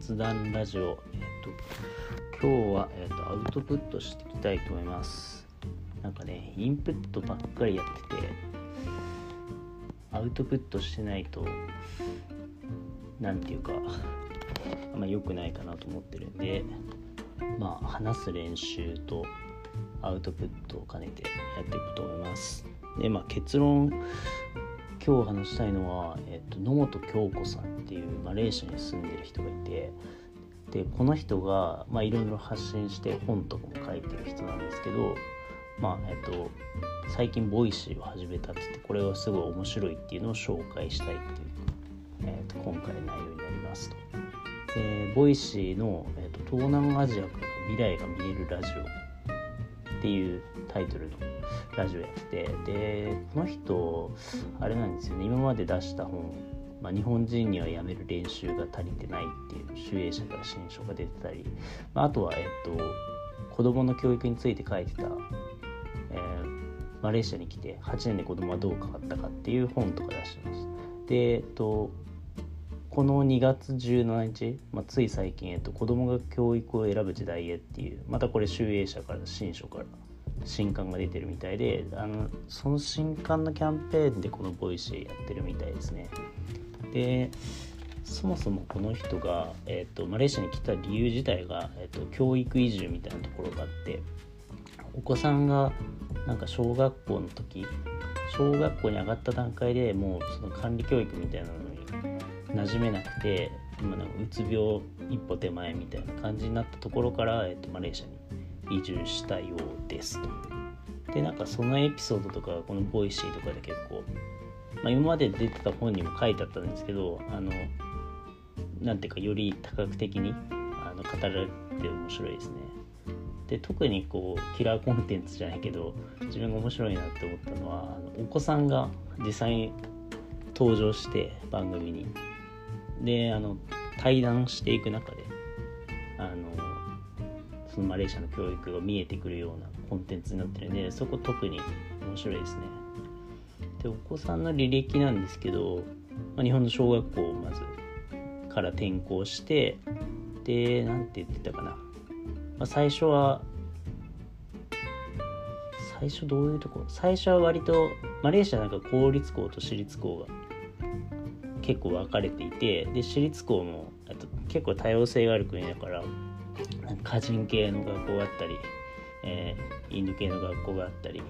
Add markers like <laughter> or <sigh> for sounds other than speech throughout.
雑談ラジオ、えっと今日は、えっとアウトプットしていきたいと思います。なんかねインプットばっかりやっててアウトプットしてないとなんていうかあんま良くないかなと思ってるんでまあ話す練習とアウトプットを兼ねてやっていくと思います。でまあ結論今日話したいのは、えっと、野本京子さんっていうマレーシアに住んでる人がいてでこの人が、まあ、いろいろ発信して本とかも書いてる人なんですけど、まあえっと、最近 Voicy を始めたって言ってこれはすごい面白いっていうのを紹介したいっていう、えっと、今回の内容になりますと。で Voicy の、えっと「東南アジアから未来が見えるラジオ」っていうタイトルのラジオやってでこの人あれなんですよね。今まで出した本「まあ、日本人にはやめる練習が足りてない」っていう集英社から新書が出てたり、まあ、あとはえっと子どもの教育について書いてた、えー、マレーシアに来て8年で子供はどう変わったかっていう本とか出してます。でえっとこの2月17日、まあ、つい最近、えっと、子供が教育を選ぶ時代へっていうまたこれ集英社から新書から新刊が出てるみたいであのその新刊のキャンペーンでこの Voicy やってるみたいですね。でそもそもこの人が、えーと、マレーシアに来た理由自体が、えーと、教育移住みたいなところがあってお子さんがなんか小学校の時小学校に上がった段階でもうその管理教育みたいなの馴染めなくて今なんかうつ病一歩手前みたいな感じになったところから、えーとマレーシアに移住したようですと。でなんかそのエピソードとかこの Voicy とかで結構、まあ、今まで出てた本にも書いてあったんですけどあのなんていうかより多角的にあの語られて面白いですね。で特にこうキラーコンテンツじゃないけど自分が面白いなって思ったのはあのお子さんが実際に登場して番組にであの対談していく中であのそのマレーシアの教育が見えてくるようなコンテンツになってるんでそこ特に面白いですね。でお子さんの履歴なんですけど、まあ、日本の小学校をまずから転校してで何て言ってたかな、まあ、最初は最初どういうとこ？最初は割とマレーシアなんか公立校と私立校が結構分かれていてで私立校もと結構多様性がある国だから歌人系の学校があったり、えー、インド系の学校があったり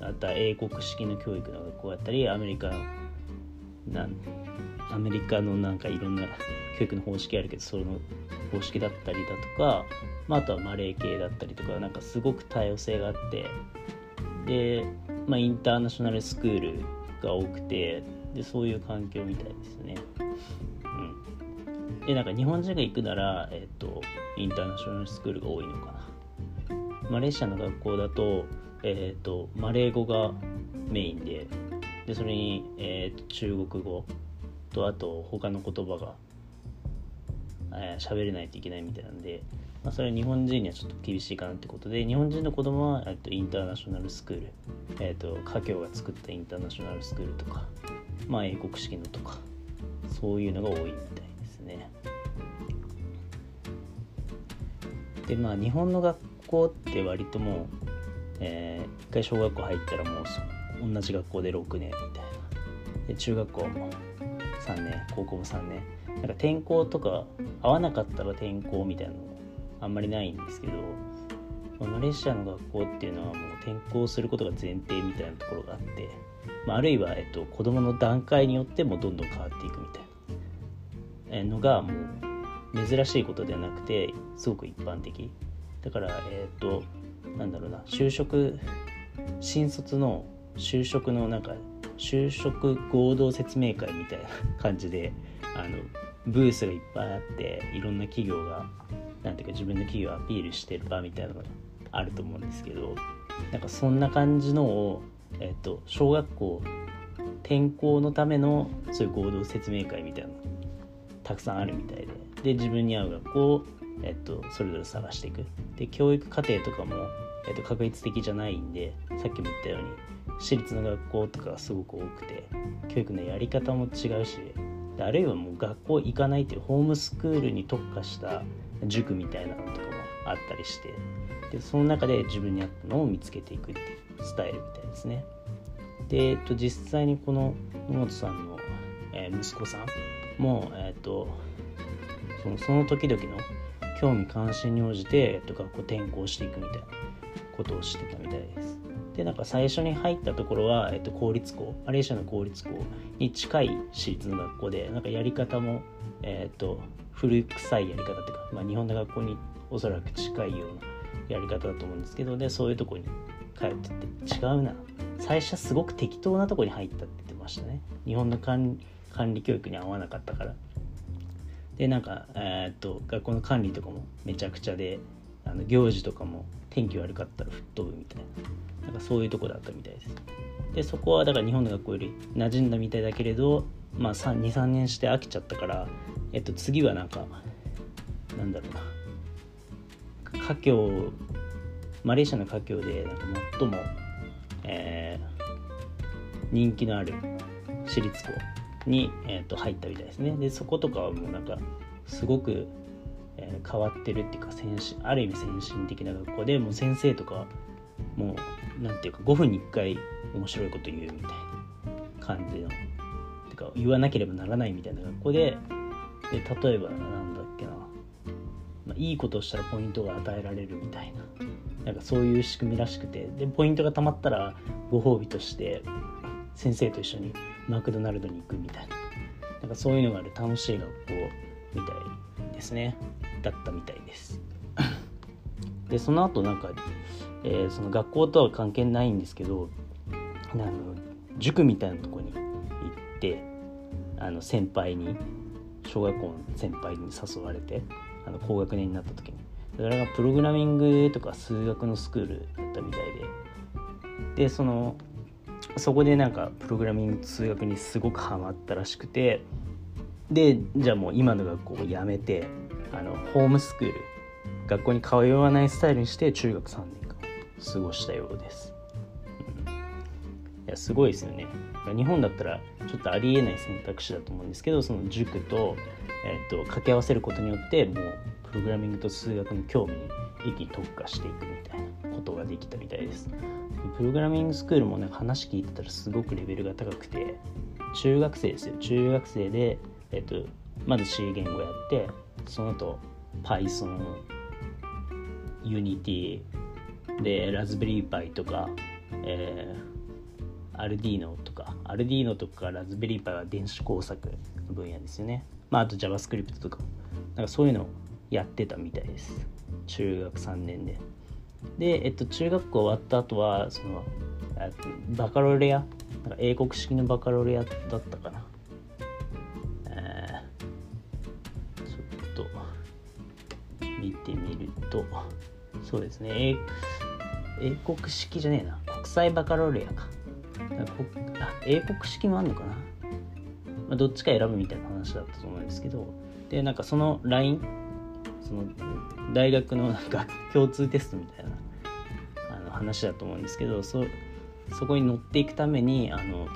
あとは英国式の教育の学校があったりアメリカのなんアメリカのなんかいろんな教育の方式あるけどその方式だったりだとか、まあ、あとはマレー系だったりとかなんかすごく多様性があってで、まあ、インターナショナルスクールが多くてでそういう環境みたいですね。うんでなんか日本人が行くなら、えっ、とインターナショナルスクールが多いのかなマレーシアの学校だと,、えっ、とマレー語がメインででそれに、えー、中国語とあと他の言葉がえー、喋れないといけないみたいなんで、まあ、それは日本人にはちょっと厳しいかなってことで日本人の子供は、えっと、インターナショナルスクール、えっと、家教が作ったインターナショナルスクールとか、まあ、英国式のとかそういうのが多いみたいですね。でまあ日本の学校って割ともう、えー、一回小学校入ったらもう同じ学校で6年みたいな。で中学校も3年高校も3年。なんか転校とか合わなかったら転校みたいなのもあんまりないんですけど、マレーシアの学校っていうのはもう転校することが前提みたいなところがあって、まあ、あるいは、えっと、子供の段階によってもどんどん変わっていくみたいな。のがもう珍しいことではなくてすごく一般的。だからえっ、となんだろうな就職新卒の就職のなんか就職合同説明会みたいな感じであのブースがいっぱいあっていろんな企業がなんていうか自分の企業をアピールしてる場みたいなのがあると思うんですけどなんかそんな感じのを、えっと、小学校転校のためのそういう合同説明会みたいなのたくさんあるみたいで。で自分に合う学校を、えっと、それぞれ探していく。で教育課程とかも、えっと、確率的じゃないんでさっきも言ったように私立の学校とかがすごく多くて教育のやり方も違うしあるいはもう学校行かないっていうホームスクールに特化した塾みたいなのとかもあったりしてでその中で自分に合ったのを見つけていくっていうスタイルみたいですね。で、えっと、実際にこの野本さんの、えー、息子さんも、えっと、そのその時々の興味関心に応じて、えっと、学校転校していくみたいなことをしてたみたいです。でなんか最初に入ったところは、えっと、公立校マレーシアの公立校に近い私立の学校でなんかやり方も、えっと、古臭いやり方っていうか、まあ、日本の学校におそらく近いようなやり方だと思うんですけどでそういうとこに通ってて違うな。最初はすごく適当なとこに入ったって言ってましたね。日本の管理教育に合わなかったから。でなんか、えー、っと学校の管理とかもめちゃくちゃであの行事とかも天気悪かったら吹っ飛ぶみたいな。なんかそういうとこだったみたいです。でそこはだから日本の学校より馴染んだみたいだけれどまあ23年して飽きちゃったから、えっと、次はなんかなんだろうな。華僑マレーシアの華僑でなんか最も、えー、人気のある私立校に、えー、と入ったみたいですね。でそことかはもうなんかすごく、えー、変わってるっていうか先進ある意味先進的な学校でもう先生とかもうなんていうか5分に1回面白いこと言うみたいな感じのてか言わなければならないみたいな学校でで例えばなんだ、まあ、いいことをしたらポイントが与えられるみたいな。なんかそういう仕組みらしくて。でポイントがたまったらご褒美として先生と一緒にマクドナルドに行くみたいな。なんかそういうのがある楽しい学校みたいですね。だったみたいです。<laughs> でその後なんか、えー、その学校とは関係ないんですけどあの塾みたいなとこに行ってあの先輩に小学校の先輩に誘われてあの高学年になった時に。それがプログラミングとか数学のスクールだったみたいで。でそのそこでなんかプログラミング数学にすごくハマったらしくて。でじゃあもう今の学校を辞めてあのホームスクール学校に通わないスタイルにして中学3年間過ごしたようです、やすごいですよね。日本だったらちょっとありえない選択肢だと思うんですけどその塾と,、えーと、掛け合わせることによってもうプログラミングと数学の興味に一気に特化していくみたいなことができたみたいです。プログラミングスクールもね話聞いてたらすごくレベルが高くて中学生ですよ。中学生で、えっと、まず C 言語やってその後 Python Unity でラズベリーパイとか、えー、アルディーノとかアルディーノとかラズベリーパイは電子工作の分野ですよね。まああと JavaScript とかなんかそういうのをやってたみたいです。中学3年で。で、えっと、中学校終わった後はそのバカロレアなんか英国式のバカロレアだったかな、えー、ちょっと見てみるとそうですね。英国式じゃねえな。国際バカロレアか。あ英国式もあんのかな、まあ、どっちか選ぶみたいな話だったと思うんですけど。でなんかその LINE その大学の <laughs> なんか共通テストみたいなあの話だと思うんですけどそそこに乗っていくためにあの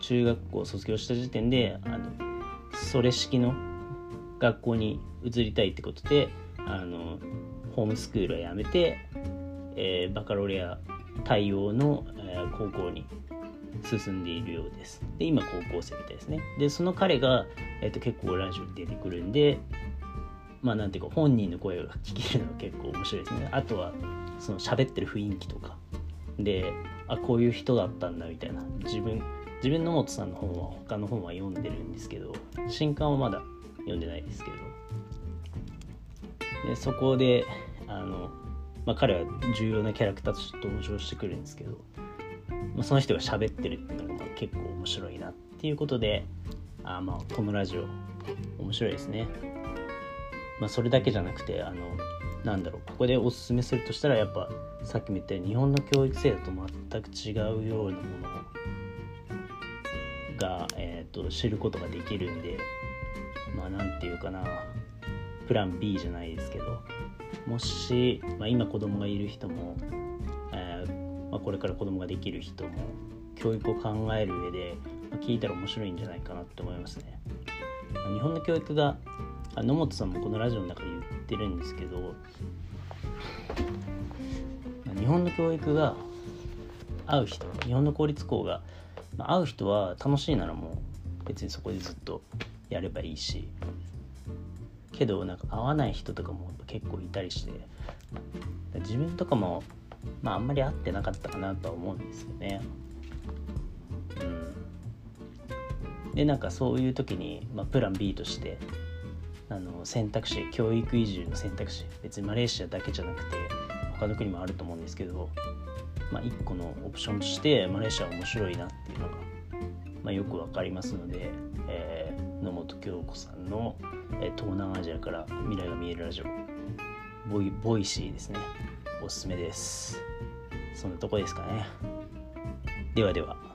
中学校卒業した時点であのそれ式の学校に移りたいってことであのホームスクールはやめて、えー、バカロレア対応の、えー、高校に進んでいるようです。で、今高校生みたいですね。で、その彼が、えーと結構ラジオに出てくるんで、まあなんていうか本人の声が聞けるのが結構面白いですね。あとはその喋ってる雰囲気とか。であこういう人だったんだみたいな。自分自分の本さんの本は他の本は読んでるんですけど新刊はまだ読んでないですけど。でそこであの、まあ、彼は重要なキャラクターとして登場してくるんですけど、まあ、その人が喋ってるっていうのが結構面白いなっていうことであまあこのラジオ面白いですね。まあ、それだけじゃなくてあのなんだろうここでおすすめするとしたらやっぱさっきも言ったように日本の教育制度と全く違うようなものが、えーと、知ることができるんでまあなんていうかなプラン B じゃないですけどもし、まあ、今子供がいる人も、まあ、これから子供ができる人も教育を考える上で、まあ、聞いたら面白いんじゃないかなって思いますね。日本の教育が野本さんもこのラジオの中で言ってるんですけど日本の教育が合う人日本の公立校が合う人は楽しいならもう別にそこでずっとやればいいしけどなんか合わない人とかも結構いたりして自分とかもまああんまり合ってなかったかなとは思うんですよね。うん、でなんかそういう時に、まあ、プラン B としてあの選択肢教育移住の選択肢別にマレーシアだけじゃなくて他の国もあると思うんですけど、まあ、1個のオプションとしてマレーシア面白いなっていうのが、まあ、よく分かりますので、えー、野本京子さんの、えー、東南アジアから未来が見えるラジオ。ボイボイシーですね。おすすめです。そんなとこですかね。ではでは。